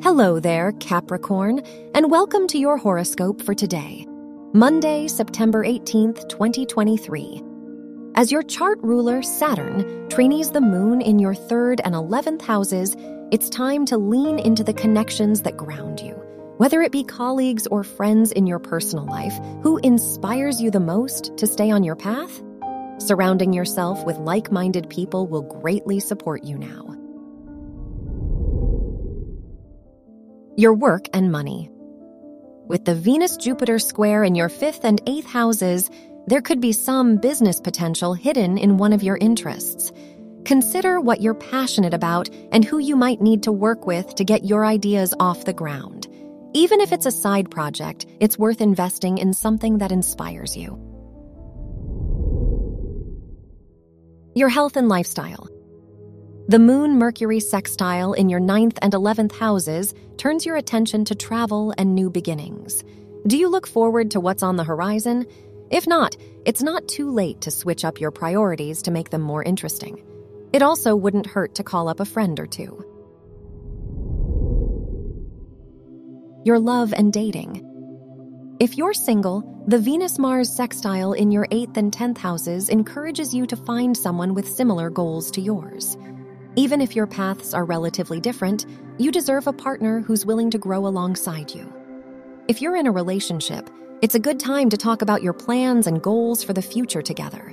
Hello there, Capricorn, and welcome to your horoscope for today, Monday, September 18th, 2023. As your chart ruler, Saturn, trainees the moon in your third and 11th houses, it's time to lean into the connections that ground you. Whether it be colleagues or friends in your personal life, who inspires you the most to stay on your path? Surrounding yourself with like minded people will greatly support you now. Your work and money. With the Venus Jupiter square in your fifth and eighth houses, there could be some business potential hidden in one of your interests. Consider what you're passionate about and who you might need to work with to get your ideas off the ground. Even if it's a side project, it's worth investing in something that inspires you. Your health and lifestyle. The Moon Mercury sextile in your ninth and 11th houses turns your attention to travel and new beginnings. Do you look forward to what's on the horizon? If not, it's not too late to switch up your priorities to make them more interesting. It also wouldn't hurt to call up a friend or two. Your love and dating. If you're single, the Venus Mars sextile in your 8th and 10th houses encourages you to find someone with similar goals to yours. Even if your paths are relatively different, you deserve a partner who's willing to grow alongside you. If you're in a relationship, it's a good time to talk about your plans and goals for the future together.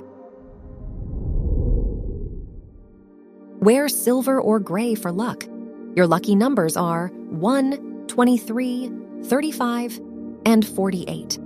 Wear silver or gray for luck. Your lucky numbers are 1, 23, 35, and 48.